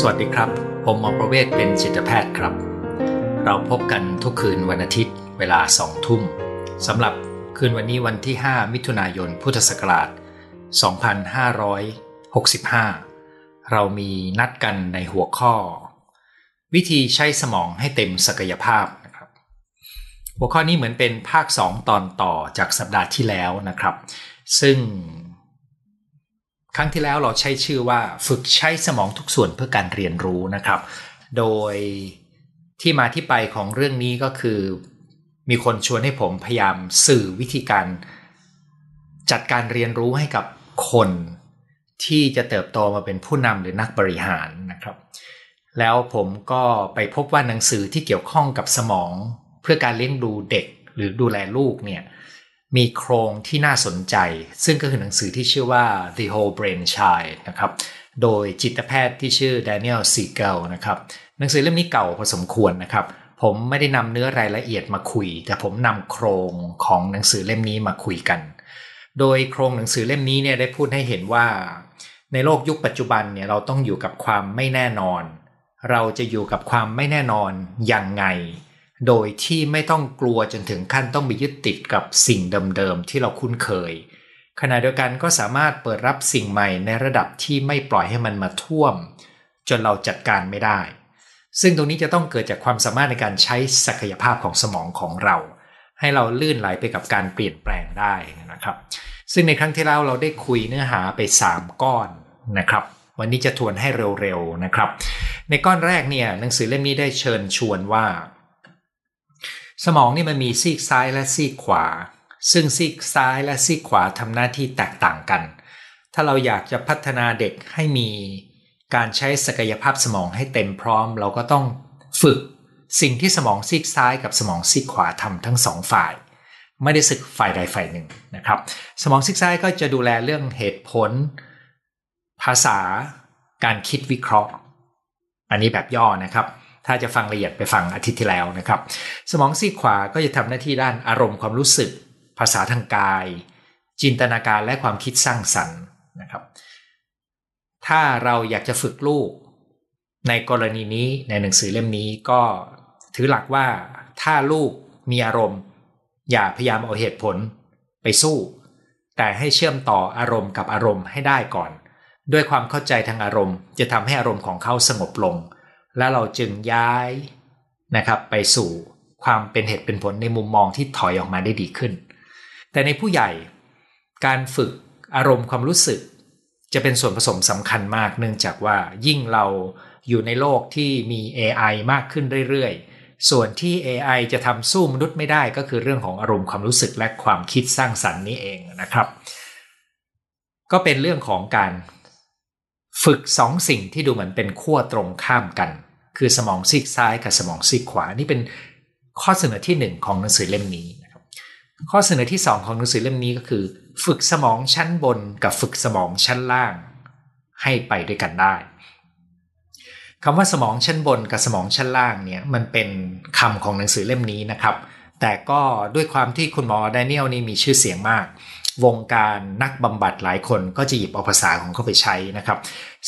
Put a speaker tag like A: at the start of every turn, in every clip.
A: สวัสดีครับ ผมหมอประเวศเป็นจิตแพทย์ครับ เราพบกันทุกคืนวันอาทิตย์ เวลาสองทุ่มสำหรับคืนวันนี้วันที่ 5 มิถุนายนพุทธศักราช 2565 เรามีนัดกันในหัวข้อ วิธีใช้สมองให้เต็มศักยภาพนะครับ หัวข้อนี้เหมือนเป็นภาค 2 ตอนต่อจากสัปดาห์ที่แล้วนะครับ ซึ่ง ครั้งที่แล้วเราใช้ชื่อว่าฝึกใช้สมองทุกส่วนเพื่อการเรียนรู้นะครับ โดยที่มาที่ไปของเรื่องนี้ก็คือ มีคนชวนให้ผมพยายามสื่อวิธีการ จัดการเรียนรู้ให้กับคนที่จะเติบโตมาเป็นผู้นำหรือนักบริหารนะครับ แล้วผมก็ไปพบว่าหนังสือที่เกี่ยวข้องกับสมอง เพื่อการเลี้ยงดูเด็กหรือดูแลลูกเนี่ย มีโครงที่น่าสนใจ ซึ่งก็คือหนังสือที่ชื่อว่า The Whole Brain Child นะครับโดยจิตแพทย์ที่ชื่อ Daniel Siegel นะครับหนังสือเล่มนี้เก่าพอสมควรนะครับ ผมไม่ได้นำเนื้อรายละเอียดมาคุย แต่ผมนำโครงของหนังสือเล่มนี้มาคุยกัน โดยโครงหนังสือเล่มนี้เนี่ยได้พูดให้เห็นว่า ในโลกยุคปัจจุบันเนี่ยเราต้องอยู่กับความไม่แน่นอน เราจะอยู่กับความไม่แน่นอนยังไง โดยที่ไม่ต้องกลัวจนถึงขั้นต้องไปยึดติดกับสิ่งเดิมๆที่เราคุ้นเคย ขณะเดียวกันก็สามารถเปิดรับสิ่งใหม่ในระดับที่ไม่ปล่อยให้มันมาท่วม จนเราจัดการไม่ได้ ซึ่งตรงนี้จะต้องเกิดจากความสามารถในการใช้ศักยภาพของสมองของเรา ให้เราลื่นไหลไปกับการเปลี่ยนแปลงได้นะครับ ซึ่งในครั้งที่แล้วเราได้คุยเนื้อหาไป 3 ก้อนนะครับวันนี้จะทวนให้เร็วๆนะครับ ในก้อนแรกเนี่ยหนังสือเล่มนี้ได้เชิญชวนว่า สมองนี่มันมีซีกซ้ายและซีกขวา ซึ่งซีกซ้ายและซีกขวาทำหน้าที่แตกต่างกัน ถ้าเราอยากจะพัฒนาเด็กให้มีการใช้ศักยภาพสมองให้เต็มพร้อม เราก็ต้องฝึกสิ่งที่สมองซีกซ้ายกับสมองซีกขวาทำทั้งสองฝ่าย ไม่ได้สึกฝ่ายใดฝ่ายหนึ่งนะครับ สมองซีกซ้ายก็จะดูแลเรื่องเหตุผล ภาษา การคิดวิเคราะห์ อันนี้แบบย่อนะครับ ถ้าจะฟังละเอียดไปฟังอาทิตย์ที่แล้วนะครับ สมองซีกขวาก็จะทำหน้าที่ด้านอารมณ์ความรู้สึก ภาษาทางกาย จินตนาการและความคิดสร้างสรรค์นะครับ ถ้าเราอยากจะฝึกลูก ในกรณีนี้ในหนังสือเล่มนี้ก็ถือหลักว่าถ้าลูกมีอารมณ์ อย่าพยายามเอาเหตุผลไปสู้ แต่ให้เชื่อมต่ออารมณ์กับอารมณ์ให้ได้ก่อน ด้วยความเข้าใจทางอารมณ์ จะทำให้อารมณ์ของเขาสงบลง แล้วเราจึงย้ายนะครับไปสู่ความเป็นเหตุเป็นผลในมุมมองที่ถอยออกมาได้ดีขึ้น แต่ในผู้ใหญ่การฝึกอารมณ์ความรู้สึก จะเป็นส่วนผสมสำคัญมาก เนื่องจากว่ายิ่งเราอยู่ในโลกที่มี AI มากขึ้นเรื่อยๆ ส่วนที่ AI จะทำสู้มนุษย์ไม่ได้ก็คือเรื่องของอารมณ์ความรู้สึกและความคิดสร้างสรรค์นี้เองนะครับ ก็เป็นเรื่องของการฝึกสองสิ่งที่ดูเหมือนเป็นขั้วตรงข้ามกัน คือสมองซีกซ้ายกับสมองซีกขวา นี่เป็นข้อเสนอที่ 1 ของหนังสือเล่มนี้นะครับข้อเสนอที่ 2 ของหนังสือเล่มนี้ก็คือ ฝึกสมองชั้นบนกับฝึกสมองชั้นล่าง ให้ไปด้วยกันได้คำว่าสมองชั้นบนกับสมองชั้นล่างเนี่ยมันเป็นคำของหนังสือเล่มนี้นะครับ แต่ก็ด้วยความที่คุณหมอแดเนียลนี่มีชื่อเสียงมาก วงการนักบำบัดหลายคนก็จะหยิบเอาภาษาของเขาไปใช้นะครับ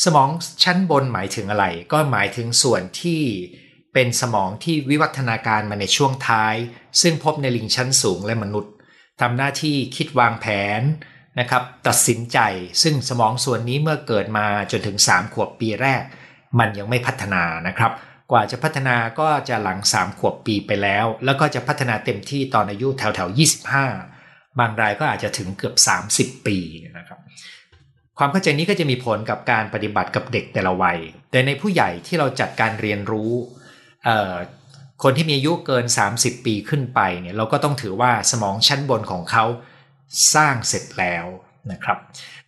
A: สมองชั้นบนหมายถึงอะไร ก็หมายถึงส่วนที่เป็นสมองที่วิวัฒนาการมาในช่วงท้าย ซึ่งพบในลิงชั้นสูงและมนุษย์ทำหน้าที่คิดวางแผนนะครับ ตัดสินใจ ซึ่งสมองส่วนนี้เมื่อเกิดมาจนถึง 3 ขวบปีแรก มันยังไม่พัฒนานะครับ กว่าจะพัฒนาก็จะหลัง 3 ขวบปีไปแล้ว แล้วก็จะพัฒนาเต็มที่ตอนอายุแถวๆ25 บางรายก็อาจจะถึงเกือบ 30 ปีนะครับความเข้าใจนี้ก็จะมีผลกับการปฏิบัติกับเด็กแต่ละวัย แต่ในผู้ใหญ่ที่เราจัดการเรียนรู้คนที่มีอายุเกิน 30 ปีขึ้นไปเนี่ยเราก็ต้องถือว่าสมองชั้นบนของเขาสร้างเสร็จแล้วนะครับ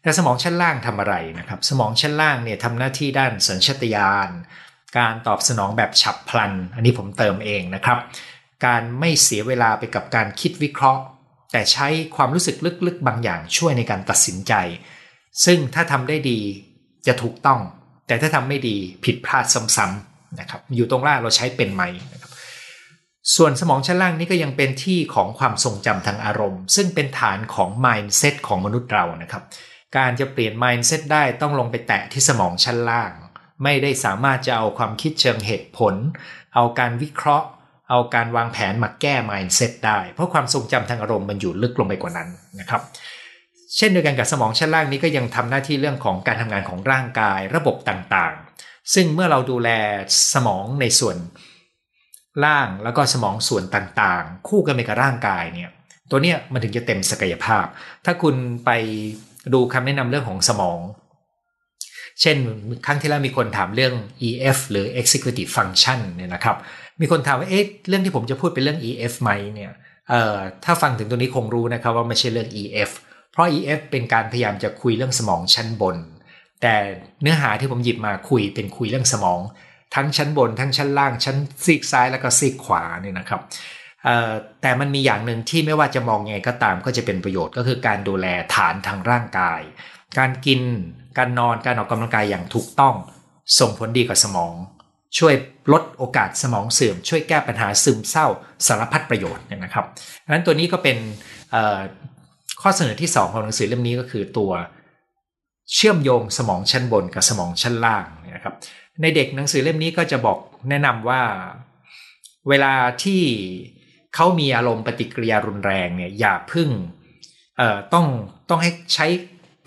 A: แต่สมองชั้นล่างทำอะไรนะครับ สมองชั้นล่างเนี่ยทำหน้าที่ด้านสัญชาตญาณการตอบสนองแบบฉับพลัน อันนี้ผมเติมเองนะครับ การไม่เสียเวลาไปกับการคิดวิเคราะห์ แต่ใช้ความรู้สึกลึกๆบางอย่างช่วยในการตัดสินใจ ซึ่งถ้าทำได้ดีจะถูกต้อง แต่ถ้าทำไม่ดีผิดพลาดซ้ำๆนะครับอยู่ตรงล่างเราใช้เป็นไหมนะครับส่วนสมองชั้นล่างนี้ก็ยังเป็นที่ของความทรงจำทางอารมณ์ ซึ่งเป็นฐานของ mindset ของมนุษย์เรานะครับการจะเปลี่ยน mindset ได้ต้องลงไปแตะที่สมองชั้นล่าง ไม่ได้สามารถจะเอาความคิดเชิงเหตุผล เอาการวิเคราะห์ เอาการวางแผนมาแก้ mindset ได้ เพราะความทรงจำทางอารมณ์มันอยู่ลึกลงไปกว่านั้นนะครับเช่นเดียวกันกับสมองชั้นล่างนี้ก็ยังทำหน้าที่เรื่องของการทำงานของร่างกายระบบต่างๆ ซึ่งเมื่อเราดูแลสมองในส่วนล่างแล้วก็สมองส่วนต่างๆ คู่กันไปกับร่างกายเนี่ยตัวเนี้ยมันถึงจะเต็มศักยภาพ ถ้าคุณไปดูคำแนะนำเรื่องของสมอง เช่นครั้งที่แล้วมีคนถามเรื่อง EF หรือ Executive Function เนี่ยนะครับ มีคนถามว่าเอ๊ะเรื่องที่ผมจะพูดเป็นเรื่อง EF ไหมเนี่ยเอ่อถ้าฟังถึงตรงนี้คงรู้นะครับว่าไม่ใช่เรื่อง EF เพราะ EF เป็นการพยายามจะคุยเรื่องสมองชั้นบน แต่เนื้อหาที่ผมหยิบมาคุยเป็นคุยเรื่องสมอง ทั้งชั้นบน ทั้งชั้นล่างชั้นซีกซ้ายแล้วก็ซีกขวาเนี่ยนะครับแต่มันมีอย่างหนึ่งที่ไม่ว่าจะมองไงก็ตามก็จะเป็นประโยชน์ก็คือการดูแลฐานทางร่างกาย การกิน การนอนการออกกำลังกายอย่างถูกต้อง ส่งผลดีกับสมอง ช่วยลดโอกาสสมองเสื่อม ช่วยแก้ปัญหาซึมเศร้าสารพัดประโยชน์นะครับดังนั้นตัวนี้ก็เป็นข้อเสนอที่ 2 ของหนังสือเล่มนี้ก็คือตัวเชื่อมโยงสมองชั้นบนกับสมองชั้นล่างนะครับ ในเด็กหนังสือเล่มนี้ก็จะบอกแนะนำว่าเวลาที่เขามีอารมณ์ปฏิกิริยารุนแรงเนี่ยอย่าพึ่งต้องต้องให้ใช้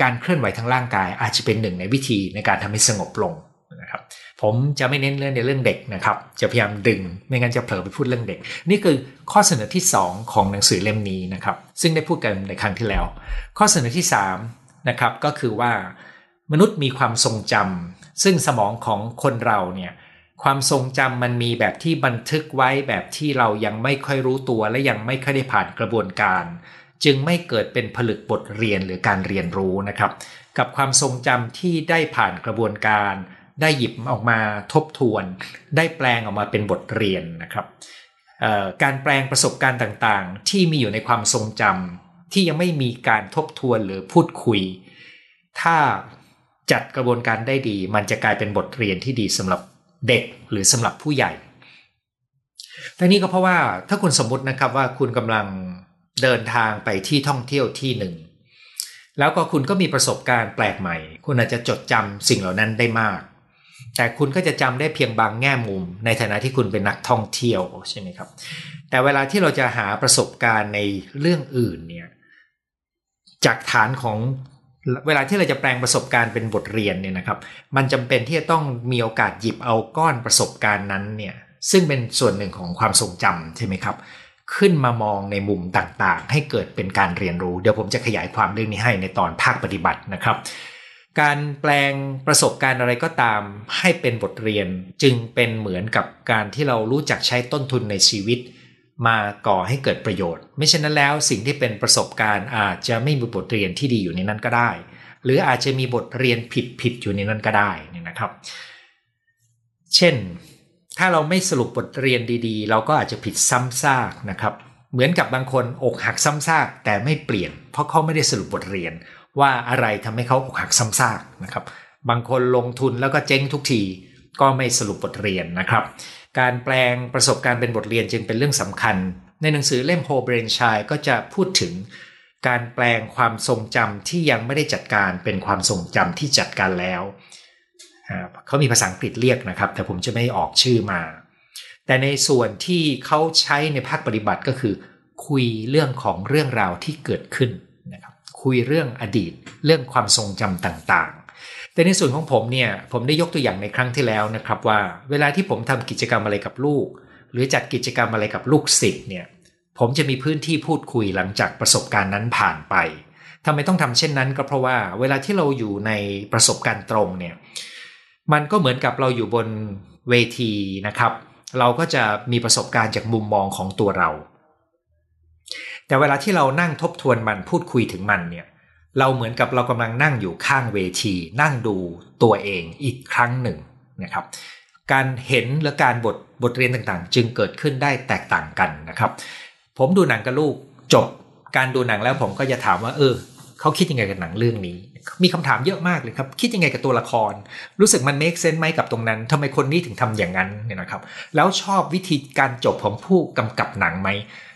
A: การเคลื่อนไหวทางร่างกาย อาจจะเป็นหนึ่งในวิธีในการทำให้สงบลงนะครับ ผมจะไม่เน้นเรื่องในเรื่องเด็กนะครับ จะพยายามดึง ไม่งั้นจะเผลอไปพูดเรื่องเด็ก นี่คือข้อเสนอที่ 2 ของหนังสือเล่มนี้นะครับ ซึ่งได้พูดกันในครั้งที่แล้ว ข้อเสนอที่3นะครับก็คือว่ามนุษย์มีความทรงจำซึ่งสมองของคนเราเนี่ยความทรงจำมันมีแบบที่บันทึกไว้แบบที่เรายังไม่ค่อยรู้ตัวและยังไม่ค่อยได้ผ่านกระบวนการ จึงไม่เกิดเป็นผลึกบทเรียนหรือการเรียนรู้นะครับ กับความทรงจำที่ได้ผ่านกระบวนการ ได้หยิบออกมาทบทวน ได้แปลงออกมาเป็นบทเรียนนะครับการแปลงประสบการณ์ต่างๆ ที่มีอยู่ในความทรงจำที่ยังไม่มีการทบทวนหรือพูดคุย ถ้าจัดกระบวนการได้ดี มันจะกลายเป็นบทเรียนที่ดีสำหรับเด็กหรือสำหรับผู้ใหญ่ทั้งนี้ก็เพราะว่าถ้าคุณสมมตินะครับว่าคุณกำลังเดินทางไปที่ท่องเที่ยวที่หนึ่ง แล้วก็คุณก็มีประสบการณ์แปลกใหม่ คุณอาจจะจดจำสิ่งเหล่านั้นได้มาก แต่คุณก็จะจำได้เพียงบางแง่มุม ในฐานะที่คุณเป็นนักท่องเที่ยวใช่ไหมครับ แต่เวลาที่เราจะหาประสบการณ์ในเรื่องอื่นเนี่ยจากฐานของเวลาที่เราจะแปลงประสบการณ์เป็นบทเรียนเนี่ยนะครับ มันจำเป็นที่จะต้องมีโอกาสหยิบเอาก้อนประสบการณ์นั้นเนี่ยซึ่งเป็นส่วนหนึ่งของความทรงจำใช่ไหมครับ ขึ้นมามองในมุมต่างๆ ให้เกิดเป็นการเรียนรู้ เดี๋ยวผมจะขยายความเรื่องนี้ให้ในตอนภาคปฏิบัตินะครับ การแปลงประสบการณ์อะไรก็ตามให้เป็นบทเรียนจึงเป็นเหมือนกับการที่เรารู้จักใช้ต้นทุนในชีวิต มาก่อให้เกิดประโยชน์ ไม่เช่นนั้นแล้วสิ่งที่เป็นประสบการณ์อาจจะไม่มีบทเรียนที่ดีอยู่ในนั้นก็ได้ หรืออาจจะมีบทเรียนผิดผิดอยู่ในนั้นก็ได้นี่นะครับ เช่น ถ้าเราไม่สรุปบทเรียนดีๆ เราก็อาจจะผิดซ้ำซากนะครับ เหมือนกับบางคนอกหักซ้ำซากแต่ไม่เปลี่ยน เพราะเขาไม่ได้สรุปบทเรียน ว่าอะไรทำให้เขาอกหักซ้ำซากนะครับ บางคนลงทุนแล้วก็เจ๊งทุกทีก็ไม่สรุปบทเรียนนะครับ การแปลงประสบการณ์เป็นบทเรียนจึงเป็นเรื่องสำคัญ ในหนังสือเล่ม Whole Brain Child ก็จะพูดถึงการแปลงความทรงจำที่ยังไม่ได้จัดการเป็นความทรงจำที่จัดการแล้ว เขามีภาษาอังกฤษเรียกนะครับ แต่ผมจะไม่ออกชื่อมา แต่ในส่วนที่เขาใช้ในภาคปฏิบัติก็คือ คุยเรื่องของเรื่องราวที่เกิดขึ้น คุยเรื่องอดีต เรื่องความทรงจำต่างๆ แต่ในส่วนของผมเนี่ยผมได้ยกตัวอย่างในครั้งที่แล้วนะครับว่า เวลาที่ผมทำกิจกรรมอะไรกับลูก หรือจัดกิจกรรมอะไรกับลูกศิษย์เนี่ยผมจะมีพื้นที่พูดคุยหลังจากประสบการณ์นั้นผ่านไปทำไมต้องทำเช่นนั้นก็เพราะว่าเวลาที่เราอยู่ในประสบการณ์ตรงเนี่ยมันก็เหมือนกับเราอยู่บนเวทีนะครับ เราก็จะมีประสบการณ์จากมุมมองของตัวเรา แต่เวลาที่เรานั่งทบทวนมันพูดคุยถึงมันเนี่ยเราเหมือนกับเรากำลังนั่งอยู่ข้างเวที นั่งดูตัวเองอีกครั้งหนึ่งนะครับการเห็นและการบทบทเรียนต่างๆ จึงเกิดขึ้นได้แตกต่างกันนะครับ ผมดูหนังกับลูกจบการดูหนังแล้วผมก็จะถามว่า เออเขาคิดยังไงกับหนังเรื่องนี้ มีคำถามเยอะมากเลยครับ คิดยังไงกับตัวละคร รู้สึกมันเมคเซนไหมกับตรงนั้นทำไมคนนี้ถึงทำอย่างนั้นเนี่ยนะครับ แล้วชอบวิธีการจบของผู้กำกับหนังไหม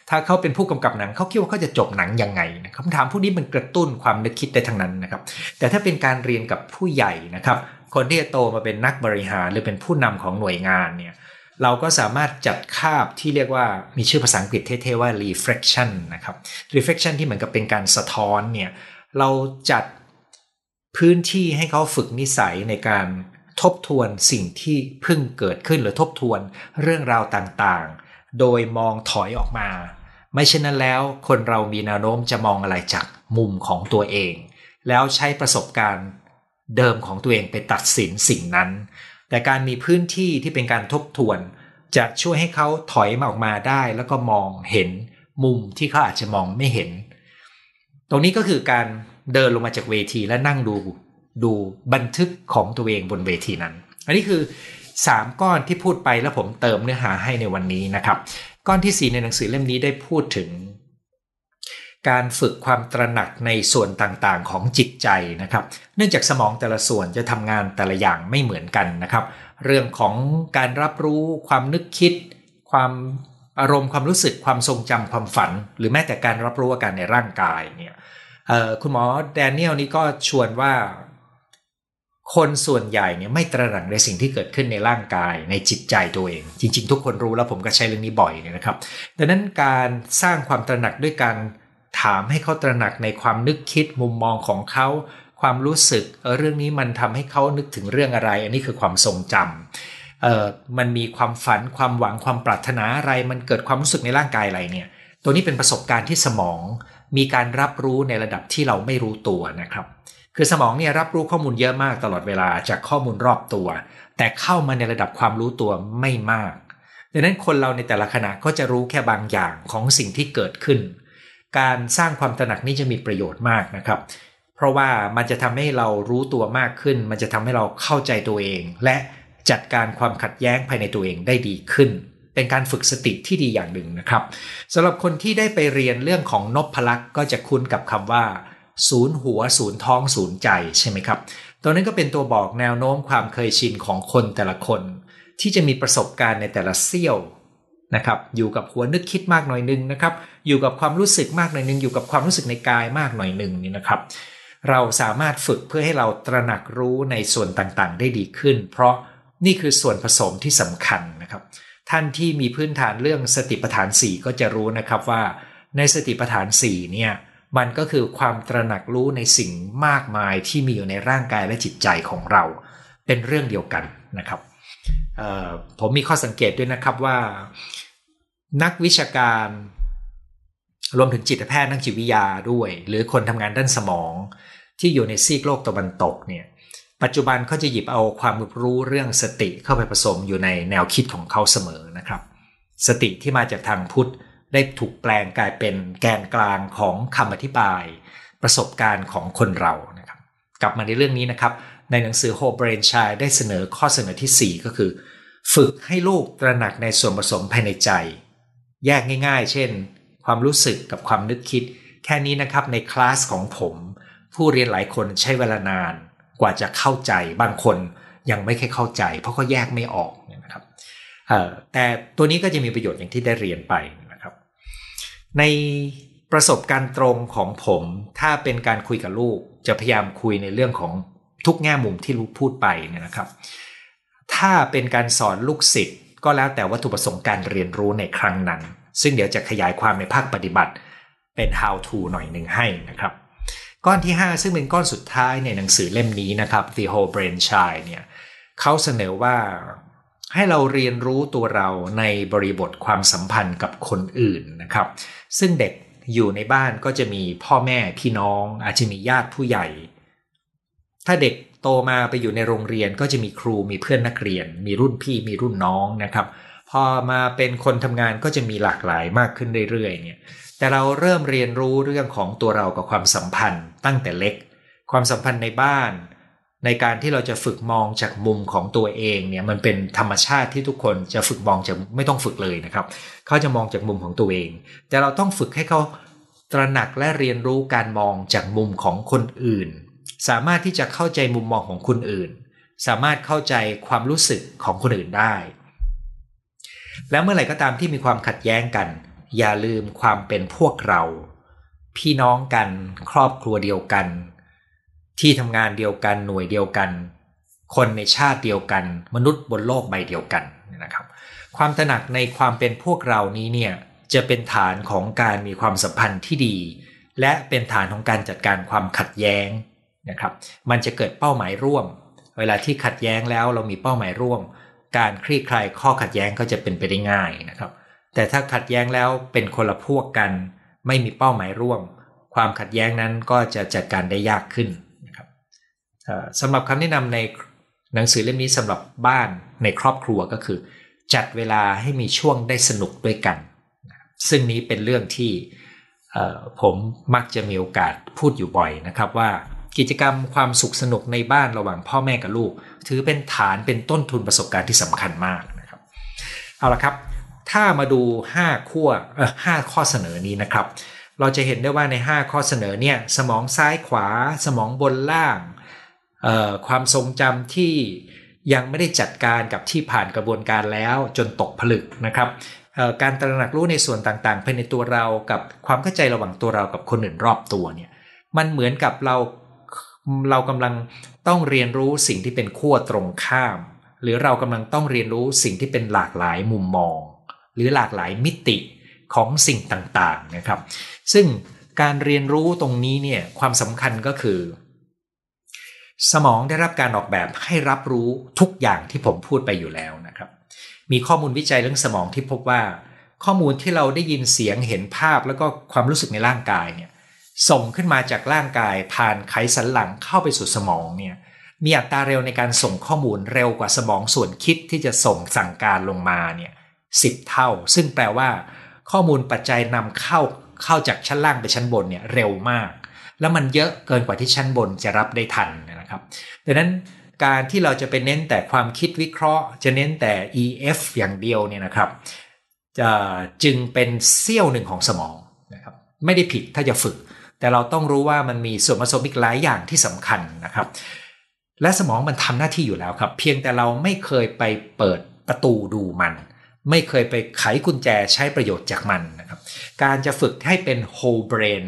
A: ถ้าเขาเป็นผู้กำกับหนังเขาคิดว่าเขาจะจบหนังยังไงคำถามพวกนี้มันกระตุ้นความนึกคิดได้ทั้งนั้นนะครับ แต่ถ้าเป็นการเรียนกับผู้ใหญ่นะครับ คนที่โตมาเป็นนักบริหารหรือเป็นผู้นำของหน่วยงานเนี่ยเราก็สามารถจัดคาบที่เรียกว่ามีชื่อภาษาอังกฤษเท่ๆว่า reflection นะครับ reflection ที่เหมือนกับเป็นการสะท้อนเนี่ยเราจัดพื้นที่ให้เขาฝึกนิสัยในการทบทวนสิ่งที่เพิ่งเกิดขึ้นหรือทบทวนเรื่องราวต่างๆ โดยมองถอยออกมา ไม่เช่นนั้นแล้ว คนเรามีแนวโน้มจะมองอะไรจากมุมของตัวเอง แล้วใช้ประสบการณ์เดิมของตัวเองไปตัดสินสิ่งนั้น แต่การมีพื้นที่ที่เป็นการทบทวน จะช่วยให้เขาถอยมาออกมาได้ แล้วก็มองเห็นมุมที่เขาอาจจะมองไม่เห็น ตรงนี้ก็คือการเดินลงมาจากเวทีและนั่งดูดูบันทึกของตัวเองบนเวทีนั้น อันนี้คือ 3 ก้อนที่พูดไปแล้วผมเติมเนื้อหาให้ในวันนี้นะครับ ก้อนที่ 4 ในหนังสือเล่มนี้ได้พูดถึง การฝึกความตระหนักในส่วนต่างๆ ของจิตใจนะครับ เนื่องจากสมองแต่ละส่วนจะทำงานแต่ละอย่างไม่เหมือนกันนะครับ เรื่องของการรับรู้ความนึกคิด ความอารมณ์ความรู้สึกความทรงจำความฝัน หรือแม้แต่การรับรู้อาการในร่างกายเนี่ยคุณหมอแดเนียลนี่ก็ชวนว่า คนส่วนใหญ่เนี่ยไม่ตระหนักในสิ่งที่เกิดขึ้นในร่างกายในจิตใจตัวเอง จริง ๆ ทุกคนรู้แล้วผมก็ใช้เรื่องนี้บ่อยเนี่ยนะครับ ดังนั้นการสร้างความตระหนักด้วยการถามให้เขาตระหนักในความนึกคิดมุมมองของเขาความรู้สึกเออเรื่องนี้มันทำให้เขานึกถึงเรื่องอะไร อันนี้คือความทรงจำเออมันมีความฝันความหวังความปรารถนาอะไร มันเกิดความรู้สึกในร่างกายอะไรเนี่ย ตัวนี้เป็นประสบการณ์ที่สมอง มีการรับรู้ในระดับที่เราไม่รู้ตัวนะครับ คือสมองเนี่ยรับรู้ข้อมูลเยอะมากตลอดเวลาจากข้อมูลรอบตัว แต่เข้ามาในระดับความรู้ตัวไม่มาก ดังนั้นคนเราในแต่ละขณะก็จะรู้แค่บางอย่างของสิ่งที่เกิดขึ้น การสร้างความตระหนักนี้จะมีประโยชน์มากนะครับ เพราะว่ามันจะทำให้เรารู้ตัวมากขึ้น มันจะทำให้เราเข้าใจตัวเอง และจัดการความขัดแย้งภายในตัวเองได้ดีขึ้น เป็นการฝึกสติที่ดีอย่างหนึ่งนะครับสำหรับคนที่ได้ไปเรียนเรื่องของนพพลักษ์ก็จะคุ้นกับคำว่า ศูนย์หัวศูนย์ท้องศูนย์ใจใช่ไหมครับ ตัวนั้นก็เป็นตัวบอกแนวโน้มความเคยชินของคนแต่ละคน ที่จะมีประสบการณ์ในแต่ละเซี่ยวนะครับอยู่กับหัวนึกคิดมากหน่อยนึงนะครับอยู่กับความรู้สึกมากหน่อยนึง อยู่กับความรู้สึกในกายมากหน่อยนึงนี่นะครับ เราสามารถฝึกเพื่อให้เราตระหนักรู้ในส่วนต่างๆ ได้ดีขึ้น เพราะนี่คือส่วนผสมที่สำคัญนะครับ ท่านที่มีพื้นฐานเรื่องสติปัฏฐาน 4 ก็จะรู้นะครับว่าในสติปัฏฐาน4เนี่ย มันก็คือความตระหนักรู้ในสิ่งมากมายที่มีอยู่ในร่างกายและจิตใจของเรา เป็นเรื่องเดียวกันนะครับผมมีข้อสังเกตด้วยนะครับว่า นักวิชาการรวมถึงจิตแพทย์นักจิตวิทยาด้วย หรือคนทำงานด้านสมอง ที่อยู่ในซีกโลกตะวันตกเนี่ยปัจจุบันเขาจะหยิบเอาความรู้เรื่องสติเข้าไปผสมอยู่ในแนวคิดของเขาเสมอนะครับ สติที่มาจากทางพุทธ ได้ถูกแปลงกลายเป็นแกนกลางของคำอธิบาย ประสบการณ์ของคนเรานะครับกลับมาในเรื่องนี้นะครับ ในหนังสือ Whole Brain Child ได้เสนอข้อเสนอที่ 4 ก็คือ ฝึกให้ลูกตระหนักในส่วนผสมภายในใจ แยกง่าย ๆ เช่น ความรู้สึกกับความนึกคิด แค่นี้นะครับในคลาสของผม ผู้เรียนหลายคนใช้เวลานาน กว่าจะเข้าใจบางคนยังไม่ค่อยเข้าใจ เพราะเขาแยกไม่ออกนะครับแต่ตัวนี้ก็จะมีประโยชน์อย่างที่ได้เรียนไป ในประสบการณ์ตรงของผม ถ้าเป็นการคุยกับลูก จะพยายามคุยในเรื่องของทุกแง่มุมที่ลูกพูดไปเนี่ยนะครับ ถ้าเป็นการสอนลูกศิษย์ก็แล้วแต่วัตถุประสงค์การเรียนรู้ในครั้งนั้น ซึ่งเดี๋ยวจะขยายความในภาคปฏิบัติเป็น how to หน่อยหนึ่งให้นะครับ ก้อนที่ 5 ซึ่งเป็นก้อนสุดท้ายในหนังสือเล่มนี้นะครับ The Whole Brain Child เนี่ยเขาเสนอว่า ให้เราเรียนรู้ตัวเราในบริบทความสัมพันธ์กับคนอื่นนะครับ ซึ่งเด็กอยู่ในบ้านก็จะมีพ่อแม่พี่น้อง อาจจะมีญาติผู้ใหญ่ ถ้าเด็กโตมาไปอยู่ในโรงเรียนก็จะมีครูมีเพื่อนนักเรียน มีรุ่นพี่มีรุ่นน้องนะครับ พอมาเป็นคนทำงานก็จะมีหลากหลายมากขึ้นเรื่อยๆเนี่ยแต่เราเริ่มเรียนรู้เรื่องของตัวเรากับความสัมพันธ์ตั้งแต่เล็ก ความสัมพันธ์ในบ้าน ในการที่เราจะฝึกมองจากมุมของตัวเองเนี่ยมันเป็นธรรมชาติที่ทุกคนจะฝึกมองจากไม่ต้องฝึกเลยนะครับ เขาจะมองจากมุมของตัวเอง แต่เราต้องฝึกให้เขาตระหนักและเรียนรู้การมองจากมุมของคนอื่น สามารถที่จะเข้าใจมุมมองของคนอื่น สามารถเข้าใจความรู้สึกของคนอื่นได้ แล้วเมื่อไหร่ก็ตามที่มีความขัดแย้งกัน อย่าลืมความเป็นพวกเรา พี่น้องกัน ครอบครัวเดียวกัน ที่ทำงานเดียวกันหน่วยเดียวกัน คนในชาติเดียวกัน มนุษย์บนโลกใบเดียวกันนะครับ ความตระหนักในความเป็นพวกเรานี้เนี่ยจะเป็นฐานของการมีความสัมพันธ์ที่ดี และเป็นฐานของการจัดการความขัดแย้งนะครับ มันจะเกิดเป้าหมายร่วม เวลาที่ขัดแย้งแล้วเรามีเป้าหมายร่วม การคลี่คลายข้อขัดแย้งก็จะเป็นไปได้ง่ายนะครับ แต่ถ้าขัดแย้งแล้วเป็นคนละพวกกัน ไม่มีเป้าหมายร่วม ความขัดแย้งนั้นก็จะจัดการได้ยากขึ้น สำหรับคำแนะนำในหนังสือเล่มนี้สำหรับบ้านในครอบครัวก็คือ จัดเวลาให้มีช่วงได้สนุกด้วยกัน ซึ่งนี้เป็นเรื่องที่ผมมักจะมีโอกาสพูดอยู่บ่อยนะครับว่ากิจกรรมความสุขสนุกในบ้านระหว่างพ่อแม่กับลูก ถือเป็นฐานเป็นต้นทุนประสบการณ์ที่สำคัญมากนะครับเอาละครับ ถ้ามาดู 5 ขั้วห้าข้อเสนอนี้นะครับ เราจะเห็นได้ว่าใน 5 ข้อเสนอเนี่ยสมองซ้ายขวา สมองบนล่าง ความทรงจำที่ยังไม่ได้จัดการกับที่ผ่านกระบวนการแล้วจนตกผลึกนะครับการตระหนักรู้ในส่วนต่างๆภายในตัวเรากับความเข้าใจระหว่างตัวเรากับคนอื่นรอบตัวเนี่ยมันเหมือนกับเราเรากำลังต้องเรียนรู้สิ่งที่เป็นขั้วตรงข้าม หรือเรากำลังต้องเรียนรู้สิ่งที่เป็นหลากหลายมุมมอง หรือหลากหลายมิติของสิ่งต่างๆนะครับ ซึ่งการเรียนรู้ตรงนี้เนี่ยความสำคัญก็คือ สมองได้รับการออกแบบให้รับรู้ทุกอย่างที่ผมพูดไปอยู่แล้วนะครับ มีข้อมูลวิจัยเรื่องสมองที่พบว่า ข้อมูลที่เราได้ยินเสียงเห็นภาพแล้วก็ความรู้สึกในร่างกายเนี่ยส่งขึ้นมาจากร่างกายผ่านไขสันหลังเข้าไปสู่สมองเนี่ยมีอัตราเร็วในการส่งข้อมูลเร็วกว่าสมองส่วนคิดที่จะส่งสั่งการลงมาเนี่ยสิบเท่า ซึ่งแปลว่า ข้อมูลปัจจัยนำเข้าเข้าจากชั้นล่างไปชั้นบนเนี่ยเร็วมาก แล้วมันเยอะเกินกว่าที่ชั้นบนจะรับได้ทัน นะครับดังนั้นการที่เราจะไปเน้นแต่ความคิดวิเคราะห์ จะเน้นแต่ EF อย่างเดียวเนี่ยนะครับจะจึงเป็นเสี้ยวหนึ่งของสมองนะครับไม่ได้ผิดถ้าจะฝึก แต่เราต้องรู้ว่ามันมีส่วนผสมอีกหลายอย่างที่สำคัญนะครับ และสมองมันทำหน้าที่อยู่แล้วครับ เพียงแต่เราไม่เคยไปเปิดประตูดูมัน ไม่เคยไปไขกุญแจใช้ประโยชน์จากมันนะครับ การจะฝึกให้เป็น whole brain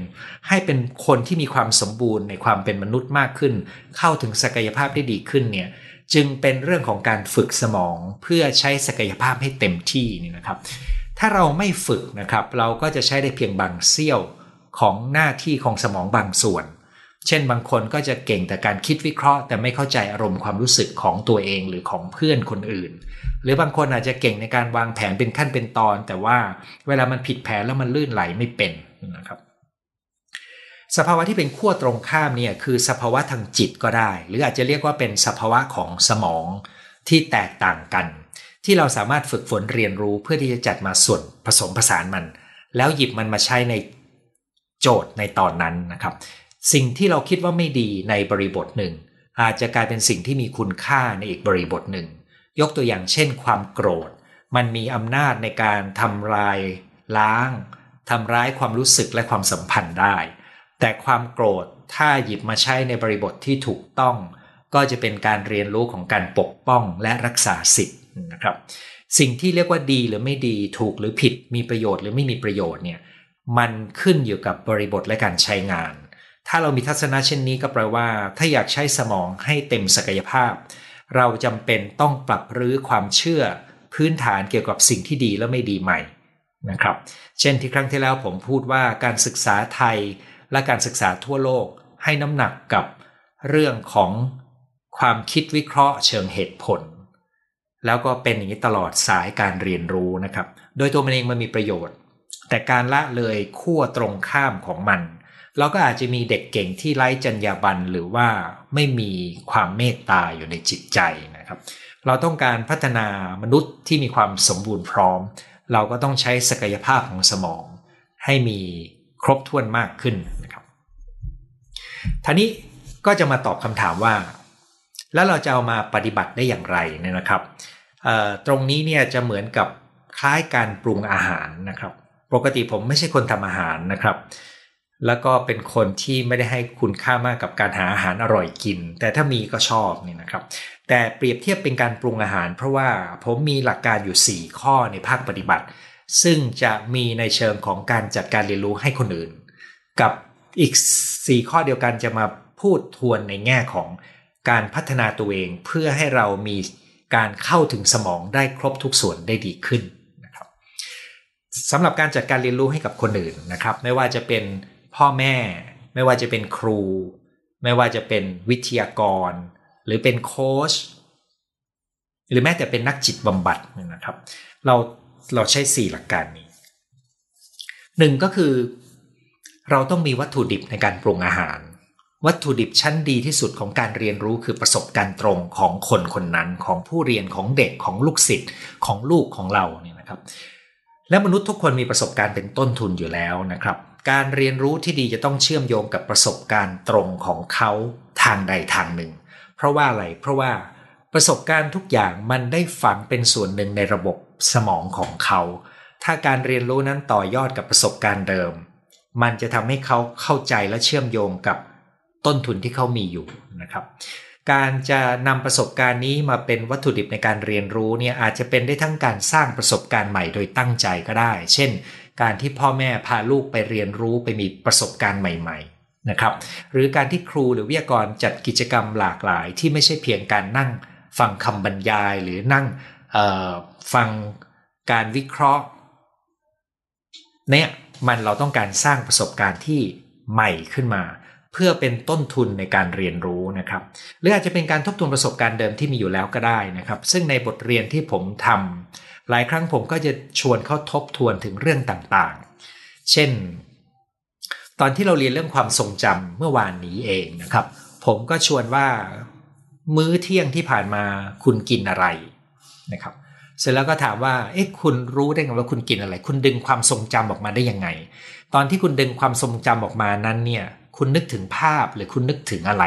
A: ให้เป็นคนที่มีความสมบูรณ์ในความเป็นมนุษย์มากขึ้น เข้าถึงศักยภาพได้ดีขึ้นเนี่ยจึงเป็นเรื่องของการฝึกสมองเพื่อใช้ศักยภาพให้เต็มที่นี่นะครับ ถ้าเราไม่ฝึกนะครับ เราก็จะใช้ได้เพียงบางเสี้ยวของหน้าที่ของสมองบางส่วน เช่นบางคนก็จะเก่งแต่การคิดวิเคราะห์ แต่ไม่เข้าใจอารมณ์ความรู้สึกของตัวเองหรือของเพื่อนคนอื่น หรือบางคนอาจจะเก่งในการวางแผนเป็นขั้นเป็นตอน แต่ว่าเวลามันผิดแผนแล้วมันลื่นไหลไม่เป็นนะครับ สภาวะที่เป็นขั้วตรงข้ามเนี่ยคือสภาวะทางจิตก็ได้ หรืออาจจะเรียกว่าเป็นสภาวะของสมองที่แตกต่างกัน ที่เราสามารถฝึกฝนเรียนรู้เพื่อที่จะจัดมาส่วนผสมผสานมัน แล้วหยิบมันมาใช้ในโจทย์ในตอนนั้นนะครับ สิ่งที่เราคิดว่าไม่ดีในบริบทหนึ่ง อาจจะกลายเป็นสิ่งที่มีคุณค่าในอีกบริบทหนึ่ง ยกตัวอย่างเช่น ความโกรธ มันมีอำนาจในการทำลาย ล้างทำร้ายความรู้สึกและความสัมพันธ์ได้ แต่ความโกรธถ้าหยิบมาใช้ในบริบทที่ถูกต้อง ก็จะเป็นการเรียนรู้ของการปกป้องและรักษาสิทธิ์นะครับ สิ่งที่เรียกว่าดีหรือไม่ดีถูกหรือผิดมีประโยชน์หรือไม่มีประโยชน์เนี่ยมันขึ้นอยู่กับบริบทและการใช้งาน ถ้าเรามีทัศนะเช่นนี้ก็แปลว่า ถ้าอยากใช้สมองให้เต็มศักยภาพ เราจำเป็นต้องปรับรื้อความเชื่อ พื้นฐานเกี่ยวกับสิ่งที่ดีและไม่ดีใหม่นะครับ เช่นที่ครั้งที่แล้วผมพูดว่าการศึกษาไทยและการศึกษาทั่วโลกให้น้ำหนักกับเรื่องของความคิดวิเคราะห์เชิงเหตุผล แล้วก็เป็นอย่างนี้ตลอดสายการเรียนรู้นะครับ โดยตัวมันเองมันมีประโยชน์ แต่การละเลยขั้วตรงข้ามของมัน เราก็อาจจะมีเด็กเก่งที่ไร้จรรยาบรรณหรือว่าไม่มีความเมตตาอยู่ในจิตใจนะครับ เราต้องการพัฒนามนุษย์ที่มีความสมบูรณ์พร้อม เราก็ต้องใช้ศักยภาพของสมอง ให้มีครบถ้วนมากขึ้นนะครับท่านี้ก็จะมาตอบคำถามว่า แล้วเราจะเอามาปฏิบัติได้อย่างไรเนี่ยนะครับตรงนี้เนี่ยจะเหมือนกับคล้ายการปรุงอาหารนะครับ ปกติผมไม่ใช่คนทำอาหารนะครับ แล้วก็เป็นคนที่ไม่ได้ให้คุณค่ามากกับการหาอาหารอร่อยกิน แต่ถ้ามีก็ชอบนี่นะครับ แต่เปรียบเทียบเป็นการปรุงอาหาร เพราะว่าผมมีหลักการอยู่ 4 ข้อในภาคปฏิบัติ ซึ่งจะมีในเชิงของการจัดการเรียนรู้ให้คนอื่น กับอีก 4 ข้อเดียวกันจะมาพูดทวนในแง่ของการพัฒนาตัวเองเพื่อให้เรามีการเข้าถึงสมองได้ครบทุกส่วนได้ดีขึ้นนะครับสำหรับการจัดการเรียนรู้ให้กับคนอื่นนะครับ ไม่ว่าจะเป็น พ่อแม่ ไม่ว่าจะเป็นครู ไม่ว่าจะเป็นวิทยากร หรือเป็นโค้ชหรือแม้แต่เป็นนักจิตบำบัดนะครับ เราเราใช้สี่หลักการนี้หนึ่งก็คือ เราต้องมีวัตถุดิบในการปรุงอาหาร วัตถุดิบชั้นดีที่สุดของการเรียนรู้คือประสบการณ์ตรงของคนคนนั้นของผู้เรียนของเด็กของลูกศิษย์ของลูกของเราเนี่ยนะครับ และมนุษย์ทุกคนมีประสบการณ์เป็นต้นทุนอยู่แล้วนะครับ การเรียนรู้ที่ดีจะต้องเชื่อมโยงกับประสบการณ์ตรงของเขาทางใดทางหนึ่ง เพราะว่าอะไร เพราะว่าประสบการณ์ทุกอย่างมันได้ฝังเป็นส่วนหนึ่งในระบบสมองของเขา ถ้าการเรียนรู้นั้นต่อยอดกับประสบการณ์เดิม มันจะทำให้เขาเข้าใจและเชื่อมโยงกับต้นทุนที่เขามีอยู่นะครับ การจะนำประสบการณ์นี้มาเป็นวัตถุดิบในการเรียนรู้เนี่ยอาจจะเป็นได้ทั้งการสร้างประสบการณ์ใหม่โดยตั้งใจก็ได้ เช่น การที่พ่อแม่พาลูกไปเรียนรู้ไปมีประสบการณ์ใหม่ ๆนะครับ หรือการที่ครูหรือวิทยากรจัดกิจกรรมหลากหลาย ที่ไม่ใช่เพียงการนั่งฟังคำบรรยายหรือนั่งฟังการวิเคราะห์เนี่ยมันเราต้องการสร้างประสบการณ์ที่ใหม่ขึ้นมา เพื่อเป็นต้นทุนในการเรียนรู้นะครับหรืออาจจะเป็นการทบทวนประสบการณ์เดิมที่มีอยู่แล้วก็ได้นะครับ ซึ่งในบทเรียนที่ผมทำหลายครั้งผมก็จะชวนเขาทบทวนถึงเรื่องต่างๆ เช่น ตอนที่เราเรียนเรื่องความทรงจำเมื่อวานนี้เองนะครับ ผมก็ชวนว่ามื้อเที่ยงที่ผ่านมาคุณกินอะไรนะครับเสร็จแล้วก็ถามว่า เอ๊ะ คุณรู้ได้ไงว่าคุณกินอะไร คุณดึงความทรงจำออกมาได้ยังไง ตอนที่คุณดึงความทรงจำออกมานั้นเนี่ย คุณนึกถึงภาพหรือคุณนึกถึงอะไร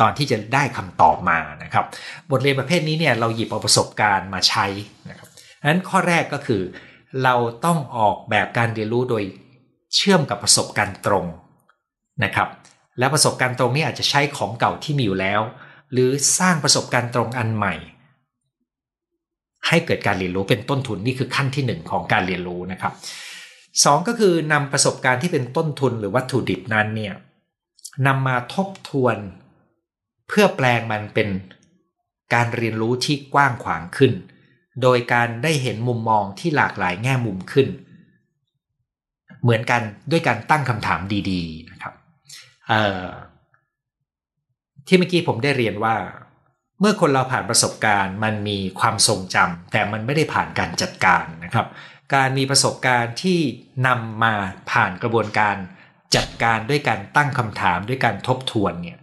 A: ตอนที่จะได้คำตอบมานะครับ บทเรียนประเภทนี้เนี่ยเราหยิบเอาประสบการณ์มาใช้นะครับดังนั้นข้อแรกก็คือ เราต้องออกแบบการเรียนรู้โดยเชื่อมกับประสบการณ์ตรงนะครับ และประสบการณ์ตรงนี้อาจจะใช้ของเก่าที่มีอยู่แล้ว หรือสร้างประสบการณ์ตรงอันใหม่ ให้เกิดการเรียนรู้เป็นต้นทุนนี่คือขั้นที่หนึ่งของการเรียนรู้นะครับ สองก็คือนำประสบการณ์ที่เป็นต้นทุนหรือวัตถุดิบนั้นเนี่ยนำมาทบทวน เพื่อแปลงมันเป็นการเรียนรู้ที่กว้างขวางขึ้น โดยการได้เห็นมุมมองที่หลากหลายแง่มุมขึ้น เหมือนกันด้วยการตั้งคำถามดีๆนะครับที่เมื่อกี้ผมได้เรียนว่า เมื่อคนเราผ่านประสบการณ์ มันมีความทรงจำแต่มันไม่ได้ผ่านการจัดการนะครับ การมีประสบการณ์ที่นำมาผ่านกระบวนการจัดการด้วยการตั้งคำถามด้วยการทบทวนเนี่ย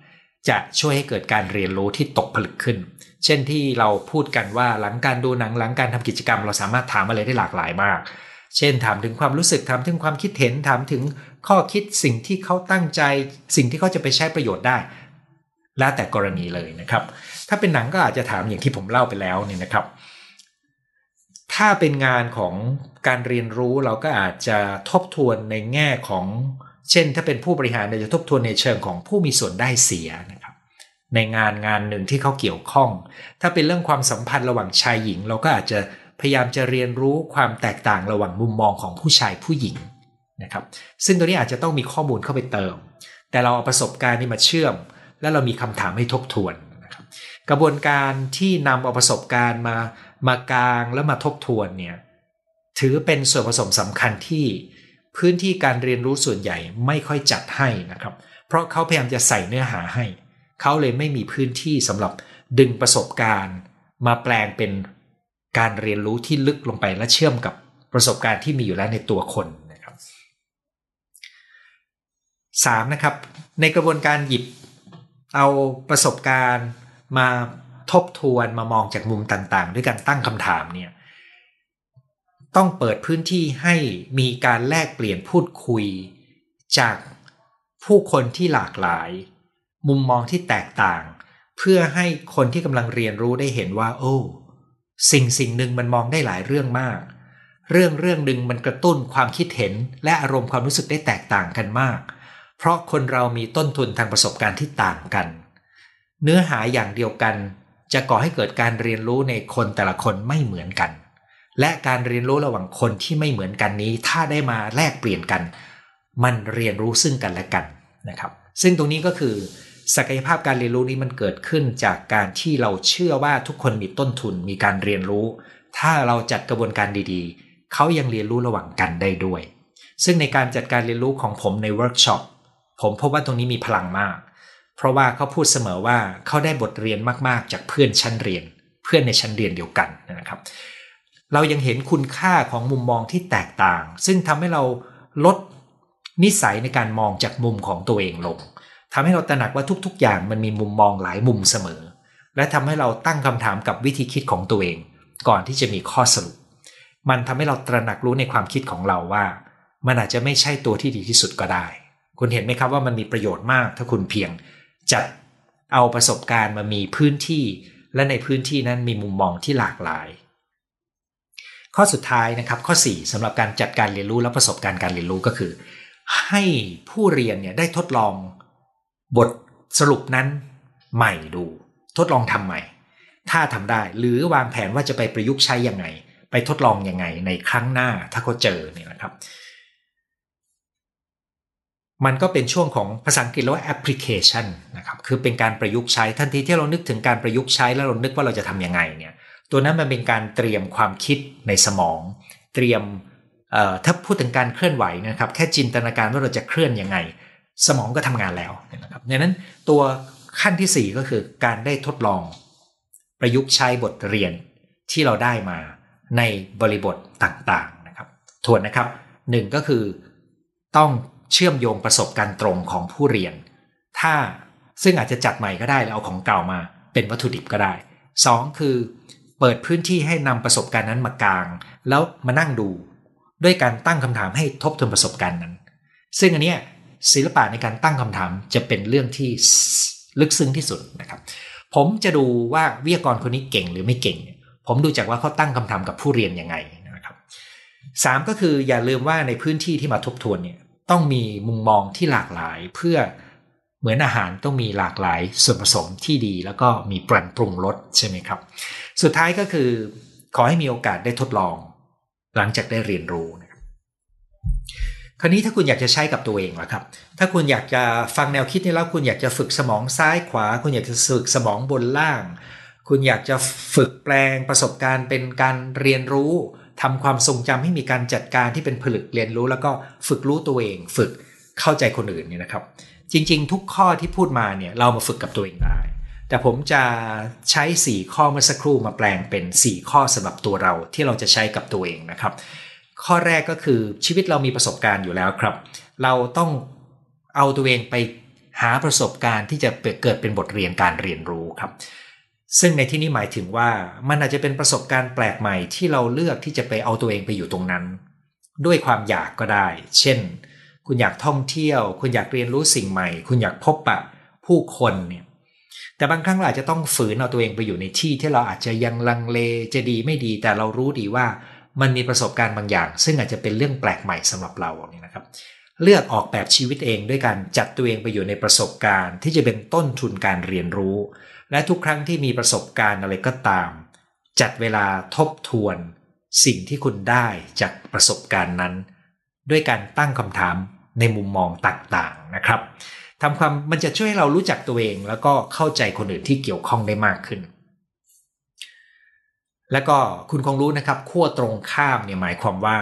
A: จะช่วยให้เกิดการเรียนรู้ที่ตกผลึกขึ้น เช่นที่เราพูดกันว่าหลังการดูหนังหลังการทำกิจกรรม เราสามารถถามอะไรได้หลากหลายมาก เช่นถามถึงความรู้สึกถามถึงความคิดเห็นถามถึงข้อคิดสิ่งที่เขาตั้งใจ สิ่งที่เขาจะไปใช้ประโยชน์ได้ แล้วแต่กรณีเลยนะครับ ถ้าเป็นหนังก็อาจจะถามอย่างที่ผมเล่าไปแล้วเนี่ยนะครับ ถ้าเป็นงานของการเรียนรู้เราก็อาจจะทบทวนในแง่ของ เช่น ถ้าเป็นผู้บริหารเราจะทบทวนในเชิงของผู้มีส่วนได้เสียนะครับ ในงานงานหนึ่งที่เขาเกี่ยวข้อง ถ้าเป็นเรื่องความสัมพันธ์ระหว่างชายหญิง เราก็อาจจะพยายามจะเรียนรู้ความแตกต่างระหว่างมุมมองของผู้ชายผู้หญิงนะครับ ซึ่งตัวนี้อาจจะต้องมีข้อมูลเข้าไปเติม แต่เราเอาประสบการณ์นี้มาเชื่อม แล้วเรามีคำถามให้ทบทวนนะครับ กระบวนการที่นำเอาประสบการณ์มา มากลางแล้วมาทบทวนเนี่ยถือเป็นส่วนผสมสำคัญที่พื้นที่การเรียนรู้ส่วนใหญ่ไม่ค่อยจัดให้นะครับ เพราะเขาพยายามจะใส่เนื้อหาให้ เขาเลยไม่มีพื้นที่สำหรับดึงประสบการณ์ มาแปลงเป็นการเรียนรู้ที่ลึกลงไปและเชื่อมกับประสบการณ์ที่มีอยู่แล้วในตัวคนนะครับสามนะครับในกระบวนการหยิบเอาประสบการณ์มา ทบทวนมามองจากมุมต่างๆ ด้วยการตั้งคำถามเนี่ยต้องเปิดพื้นที่ให้มีการแลกเปลี่ยนพูดคุย จากผู้คนที่หลากหลาย มุมมองที่แตกต่าง เพื่อให้คนที่กำลังเรียนรู้ได้เห็นว่า โอ้สิ่งสิ่งหนึ่งมันมองได้หลายเรื่องมาก เรื่องเรื่องหนึ่งมันกระตุ้นความคิดเห็น และอารมณ์ความรู้สึกได้แตกต่างกันมาก เพราะคนเรามีต้นทุนทางประสบการณ์ที่ต่างกัน เนื้อหาอย่างเดียวกัน จะก่อให้เกิดการเรียนรู้ในคนแต่ละคนไม่เหมือนกัน และการเรียนรู้ระหว่างคนที่ไม่เหมือนกันนี้ ถ้าได้มาแลกเปลี่ยนกัน มันเรียนรู้ซึ่งกันและกันนะครับ ซึ่งตรงนี้ก็คือศักยภาพการเรียนรู้นี้มันเกิดขึ้นจากการที่เราเชื่อว่าทุกคนมีต้นทุนมีการเรียนรู้ ถ้าเราจัดกระบวนการดีๆ เขายังเรียนรู้ระหว่างกันได้ด้วย ซึ่งในการจัดการเรียนรู้ของผมในเวิร์กช็อปผมพบว่าตรงนี้มีพลังมาก เพราะว่าเขาพูดเสมอว่าเขาได้บทเรียนมากๆ จากเพื่อนชั้นเรียน เพื่อนในชั้นเรียนเดียวกันนะครับ เรายังเห็นคุณค่าของมุมมองที่แตกต่าง ซึ่งทำให้เราลดนิสัยในการมองจากมุมของตัวเองลงทำให้เราตระหนักว่าทุกๆ อย่างมันมีมุมมองหลายมุมเสมอ และทำให้เราตั้งคำถามกับวิธีคิดของตัวเอง ก่อนที่จะมีข้อสรุป มันทำให้เราตระหนักรู้ในความคิดของเราว่า มันอาจจะไม่ใช่ตัวที่ดีที่สุดก็ได้ คุณเห็นไหมครับว่ามันมีประโยชน์มากถ้าคุณเพียง จัดเอาประสบการณ์มามีพื้นที่ และในพื้นที่นั้นมีมุมมองที่หลากหลาย ข้อสุดท้ายนะครับข้อ 4สำหรับการจัดการเรียนรู้และประสบการณ์การเรียนรู้ก็คือ ให้ผู้เรียนเนี่ยได้ทดลองบทสรุปนั้นใหม่ดู ทดลองทำใหม่ ถ้าทำได้หรือวางแผนว่าจะไปประยุกต์ใช้ยังไง ไปทดลองยังไงในครั้งหน้าถ้าเขาเจอเนี่ยนะครับ มันก็เป็นช่วงของภาษาอังกฤษเรียกว่า application นะครับ คือเป็นการประยุกต์ใช้ทันทีที่เรานึกถึงการประยุกต์ใช้แล้วเรานึกว่าเราจะทำยังไงเนี่ย ตัวนั้นมันเป็นการเตรียมความคิดในสมอง เตรียมถ้าพูดถึงการเคลื่อนไหวนะครับ แค่จินตนาการว่าเราจะเคลื่อนยังไง สมองก็ทำงานแล้วนะครับดังนั้นตัวขั้นที่ 4 ก็คือการได้ทดลอง ประยุกต์ใช้บทเรียนที่เราได้มาในบริบทต่างๆนะครับทวนนะครับหนึ่งก็คือต้อง เชื่อมโยงประสบการณ์ตรงของผู้เรียน ถ้าซึ่งอาจจะจัดใหม่ก็ได้แล้วเอาของเก่ามาเป็นวัตถุดิบก็ได้ 2 คือ เปิดพื้นที่ให้นำประสบการณ์นั้นมากลาง แล้วมานั่งดู ด้วยการตั้งคำถามให้ทบทวนประสบการณ์นั้น ซึ่งอันนี้ศิลปะในการตั้งคำถามจะเป็นเรื่องที่ลึกซึ้งที่สุดนะครับผมจะดูว่าวิทยากรคนนี้เก่งหรือไม่เก่ง ผมดูจากว่าเขาตั้งคำถามกับผู้เรียนยังไงนะครับสามก็คืออย่าลืมว่าในพื้นที่ที่มาทบทวนเนี่ย ต้องมีมุมมองที่หลากหลายเพื่อเหมือนอาหารต้องมีหลากหลายส่วนผสมที่ดี แล้วก็มีปรันปรุงรสใช่ไหมครับ สุดท้ายก็คือขอให้มีโอกาสได้ทดลอง หลังจากได้เรียนรู้นะคราวนี้ถ้าคุณอยากจะใช้กับตัวเองล่ะครับ ถ้าคุณอยากจะฟังแนวคิดนี้แล้วคุณอยากจะฝึกสมองซ้ายขวา คุณอยากจะฝึกสมองบนล่าง คุณอยากจะฝึกแปลงประสบการณ์เป็นการเรียนรู้ ทำความทรงจำให้มีการจัดการที่เป็นผลึกเรียนรู้ แล้วก็ฝึกรู้ตัวเอง ฝึกเข้าใจคนอื่นเนี่ยนะครับ จริง ๆ ทุกข้อที่พูดมาเนี่ยเรามาฝึกกับตัวเองได้ แต่ผมจะใช้ 4 ข้อเมื่อสักครู่มาแปลงเป็น 4 ข้อสำหรับตัวเราที่เราจะใช้กับตัวเองนะครับ ข้อแรกก็คือชีวิตเรามีประสบการณ์อยู่แล้วครับ เราต้องเอาตัวเองไปหาประสบการณ์ที่จะเกิดเป็นบทเรียนการเรียนรู้ครับ ซึ่งในที่นี้หมายถึงว่ามันอาจจะเป็นประสบการณ์แปลกใหม่ที่เราเลือกที่จะไปเอาตัวเองไปอยู่ตรงนั้น ด้วยความอยากก็ได้ เช่น คุณอยากท่องเที่ยว คุณอยากเรียนรู้สิ่งใหม่ คุณอยากพบปะผู้คนเนี่ยแต่บางครั้งเราอาจจะต้องฝืนเอาตัวเองไปอยู่ในที่ที่เราอาจจะยังลังเลจะดีไม่ดี แต่เรารู้ดีว่ามันมีประสบการณ์บางอย่าง ซึ่งอาจจะเป็นเรื่องแปลกใหม่สำหรับเราเนี่ยนะครับ เลือกออกแบบชีวิตเองด้วยการจัดตัวเองไปอยู่ในประสบการณ์ ที่จะเป็นต้นทุนการเรียนรู้ และทุกครั้งที่มีประสบการณ์อะไรก็ตาม จัดเวลาทบทวน สิ่งที่คุณได้จากประสบการณ์นั้น ด้วยการตั้งคำถามในมุมมองต่างๆนะครับทำความมันจะช่วยให้เรารู้จักตัวเอง แล้วก็เข้าใจคนอื่นที่เกี่ยวข้องได้มากขึ้น แล้วก็คุณคงรู้นะครับขั้วตรงข้ามเนี่ยหมายความว่า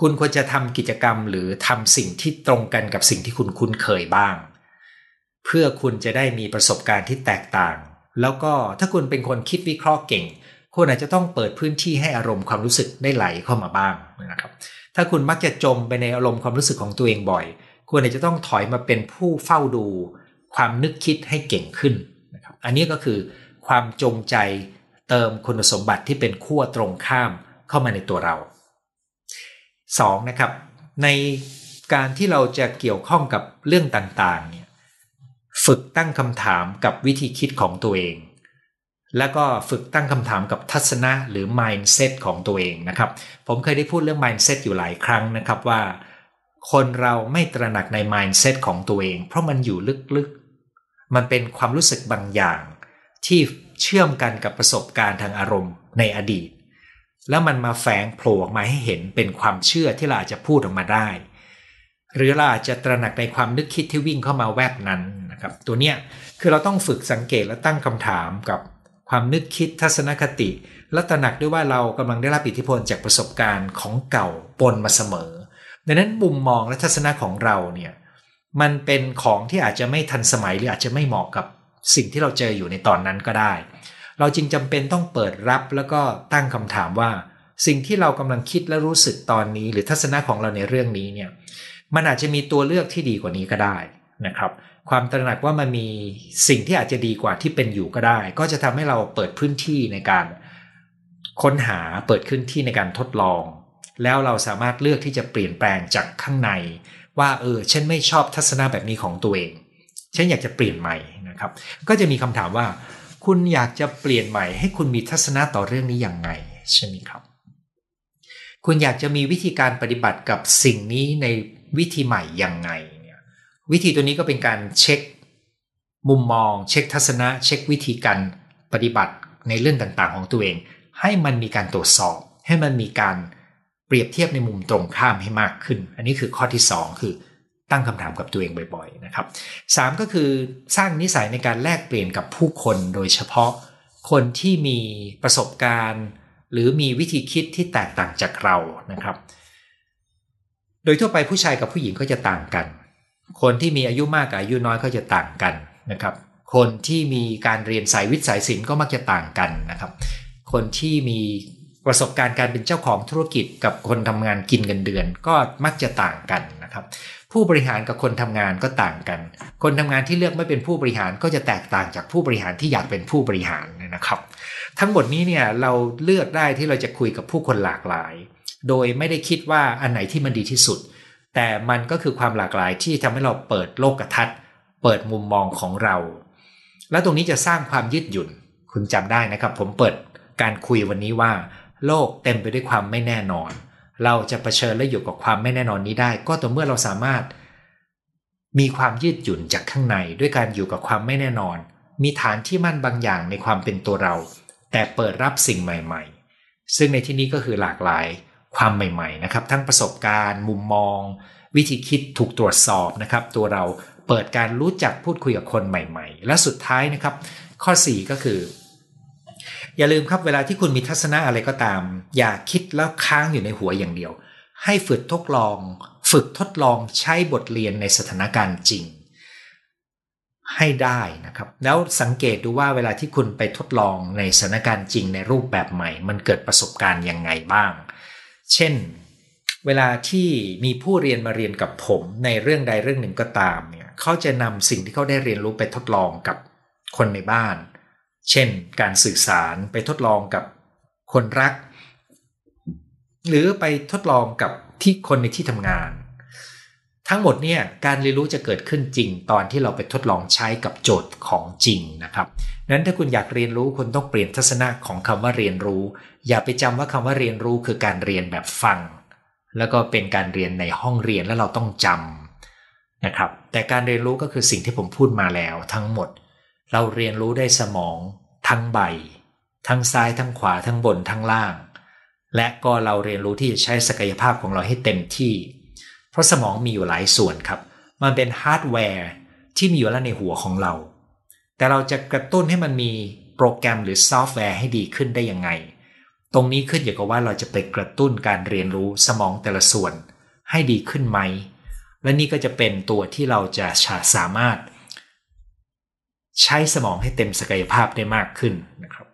A: คุณควรจะทำกิจกรรมหรือทำสิ่งที่ตรงกันกับสิ่งที่คุณคุ้นเคยบ้าง เพื่อคุณจะได้มีประสบการณ์ที่แตกต่าง แล้วก็ถ้าคุณเป็นคนคิดวิเคราะห์เก่ง คุณอาจจะต้องเปิดพื้นที่ให้อารมณ์ความรู้สึกได้ไหลเข้ามาบ้างนะครับ ถ้าคุณมักจะจมไปในอารมณ์ความรู้สึกของตัวเองบ่อย คุณอาจจะต้องถอยมาเป็นผู้เฝ้าดู ความนึกคิดให้เก่งขึ้นนะครับ อันนี้ก็คือความจงใจเติมคุณสมบัติที่เป็นขั้วตรงข้ามเข้ามาในตัวเรา 2. นะครับในการที่เราจะเกี่ยวข้องกับเรื่องต่างๆเนี่ย ฝึกตั้งคำถามกับวิธีคิดของตัวเอง แล้วก็ฝึกตั้งคำถามกับทัศนะหรือ mindset ของตัวเองนะครับ ผมเคยได้พูดเรื่อง mindset อยู่หลายครั้งนะครับว่า คนเราไม่ตระหนักใน mindset ของตัวเอง เพราะมันอยู่ลึกๆ มันเป็นความรู้สึกบางอย่าง ที่เชื่อมกันกับประสบการณ์ทางอารมณ์ในอดีต แล้วมันมาแฝงโผล่ออกมาให้เห็นเป็นความเชื่อที่เราอาจจะพูดออกมาได้หรือเราอาจจะตระหนักในความนึกคิดที่วิ่งเข้ามาแวบนั้น นะครับ ตัวเนี้ยคือเราต้องฝึกสังเกตและตั้งคำถามกับความนึกคิดทัศนคติ และตระหนักด้วยว่าเรากำลังได้รับอิทธิพลจากประสบการณ์ของเก่าปนมาเสมอ ดังนั้นมุมมองและทัศนะของเราเนี่ยมันเป็นของที่อาจจะไม่ทันสมัยหรืออาจจะไม่เหมาะกับสิ่งที่เราเจออยู่ในตอนนั้นก็ได้ เราจึงจำเป็นต้องเปิดรับแล้วก็ตั้งคำถามว่า สิ่งที่เรากำลังคิดและรู้สึกตอนนี้ หรือทัศนะของเราในเรื่องนี้เนี่ยมันอาจจะมีตัวเลือกที่ดีกว่านี้ก็ได้นะครับ ความตระหนักว่ามันมีสิ่งที่อาจจะดีกว่าที่เป็นอยู่ก็ได้ ก็จะทำให้เราเปิดพื้นที่ในการค้นหาเปิดพื้นที่ในการทดลอง แล้วเราสามารถเลือกที่จะเปลี่ยนแปลงจากข้างใน ว่าเออฉันไม่ชอบทัศนะแบบนี้ของตัวเองฉันอยากจะเปลี่ยนใหม่นะครับ ก็จะมีคำถามว่า คุณอยากจะเปลี่ยนใหม่ ให้คุณมีทัศนะต่อเรื่องนี้อย่างไงใช่ไหมครับ คุณอยากจะมีวิธีการปฏิบัติกับสิ่งนี้ในวิธีใหม่อยังไง วิธีตัวนี้ก็เป็นการเช็คมุมมอง เช็คทัศนะ เช็ควิธีการปฏิบัติในเรื่องต่างๆ ของตัวเอง ให้มันมีการตรวจสอบ ให้มันมีการเปรียบเทียบในมุมตรงข้ามให้มากขึ้น อันนี้คือข้อที่ 2 คือตั้งคำถามกับตัวเองบ่อยๆนะครับสก็คือสร้างนิสัยในการแลกเปลี่ยนกับผู้คนโดยเฉพาะคนที่มีประสบการณ์ หรือมีวิธีคิดที่แตกต่างจากเรานะครับ โดยทั่วไปผู้ชายกับผู้หญิงก็จะต่างกัน คนที่มีอายุมากกับอายุน้อยก็จะต่างกันนะครับ คนที่มีการเรียนสายวิทย์สายศิลป์ก็มักจะต่างกันนะครับ คนที่มีประสบการณ์การเป็นเจ้าของธุรกิจกับคนทำงานกินเงินเดือน ก็มักจะต่างกันนะครับ ผู้บริหารกับคนทำงานก็ต่างกัน คนทำงานที่เลือกไม่เป็นผู้บริหารก็จะแตกต่างจากผู้บริหารที่อยากเป็นผู้บริหารนะครับ ทั้งหมดนี้เนี่ยเราเลือกได้ที่เราจะคุยกับผู้คนหลากหลาย โดยไม่ได้คิดว่าอันไหนที่มันดีที่สุด แต่มันก็คือความหลากหลายที่ทำให้เราเปิดโลกทัศน์ เปิดมุมมองของเรา และตรงนี้จะสร้างความยืดหยุ่น คุณจำได้นะครับ ผมเปิดการคุยวันนี้ว่า โลกเต็มไปด้วยความไม่แน่นอน เราจะะเผชิญและอยู่กับความไม่แน่นอนนี้ได้ ก็ต่อเมื่อเราสามารถ มีความยืดหยุ่นจากข้างในด้วยการอยู่กับความไม่แน่นอน มีฐานที่มั่นบางอย่างในความเป็นตัวเรา แต่เปิดรับสิ่งใหม่ ๆ ซึ่งในที่นี้ก็คือหลากหลาย ความใหม่ๆนะครับ ทั้งประสบการณ์ มุมมอง วิธีคิดถูกตรวจสอบนะครับ ตัวเราเปิดการรู้จักพูดคุยกับคนใหม่ๆ และสุดท้ายนะครับ ข้อ 4 ก็คือ อย่าลืมครับเวลาที่คุณมีทัศนะอะไรก็ตาม อย่าคิดแล้วค้างอยู่ในหัวอย่างเดียว ให้ฝึกทดลอง ฝึกทดลองใช้บทเรียนในสถานการณ์จริง ให้ได้นะครับ แล้วสังเกตดูว่าเวลาที่คุณไปทดลองในสถานการณ์จริงในรูปแบบใหม่ มันเกิดประสบการณ์ยังไงบ้าง เช่น เวลาที่มีผู้เรียนมาเรียนกับผมในเรื่องใดเรื่องหนึ่งก็ตามเนี่ยเขาจะนำสิ่งที่เขาได้เรียนรู้ไปทดลองกับคนในบ้าน เช่น การสื่อสารไปทดลองกับคนรัก หรือไปทดลองกับที่คนในที่ทำงาน ทั้งหมดเนี่ยการเรียนรู้จะเกิดขึ้นจริง ตอนที่เราไปทดลองใช้กับโจทย์ของจริงนะครับนั้นถ้าคุณอยากเรียนรู้คุณต้องเปลี่ยนทัศนะของคำว่าเรียนรู้ อย่าไปจำว่าคำว่าเรียนรู้คือการเรียนแบบฟัง แล้วก็เป็นการเรียนในห้องเรียนแล้วเราต้องจำนะครับแต่การเรียนรู้ก็คือสิ่งที่ผมพูดมาแล้วทั้งหมด เราเรียนรู้ด้วยสมอง ทั้งใบ ทั้งซ้ายทั้งขวาทั้งบนทั้งล่าง และก็เราเรียนรู้ที่จะใช้ศักยภาพของเราให้เต็มที่ เพราะสมองมีอยู่หลายส่วนครับ มันเป็นฮาร์ดแวร์ที่มีอยู่แล้วในหัวของเรา แต่เราจะกระตุ้นให้มันมีโปรแกรมหรือซอฟต์แวร์ให้ดีขึ้นได้ยังไง ตรงนี้ขึ้นอยู่กับว่าเราจะไปกระตุ้นการเรียนรู้สมองแต่ละส่วนให้ดีขึ้นไหม และนี่ก็จะเป็นตัวที่เราจะสามารถ ใช้สมองให้เต็มศักยภาพได้มากขึ้นนะครับ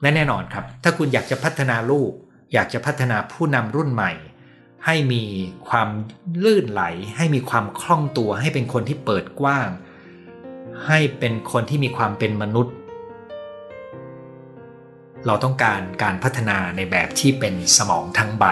A: และแน่นอนครับ ถ้าคุณอยากจะพัฒนาลูก อยากจะพัฒนาผู้นำรุ่นใหม่ ให้มีความลื่นไหล ให้มีความคล่องตัว ให้เป็นคนที่เปิดกว้าง ให้เป็นคนที่มีความเป็นมนุษย์ เราต้องการการพัฒนาในแบบที่เป็นสมองทั้งใบ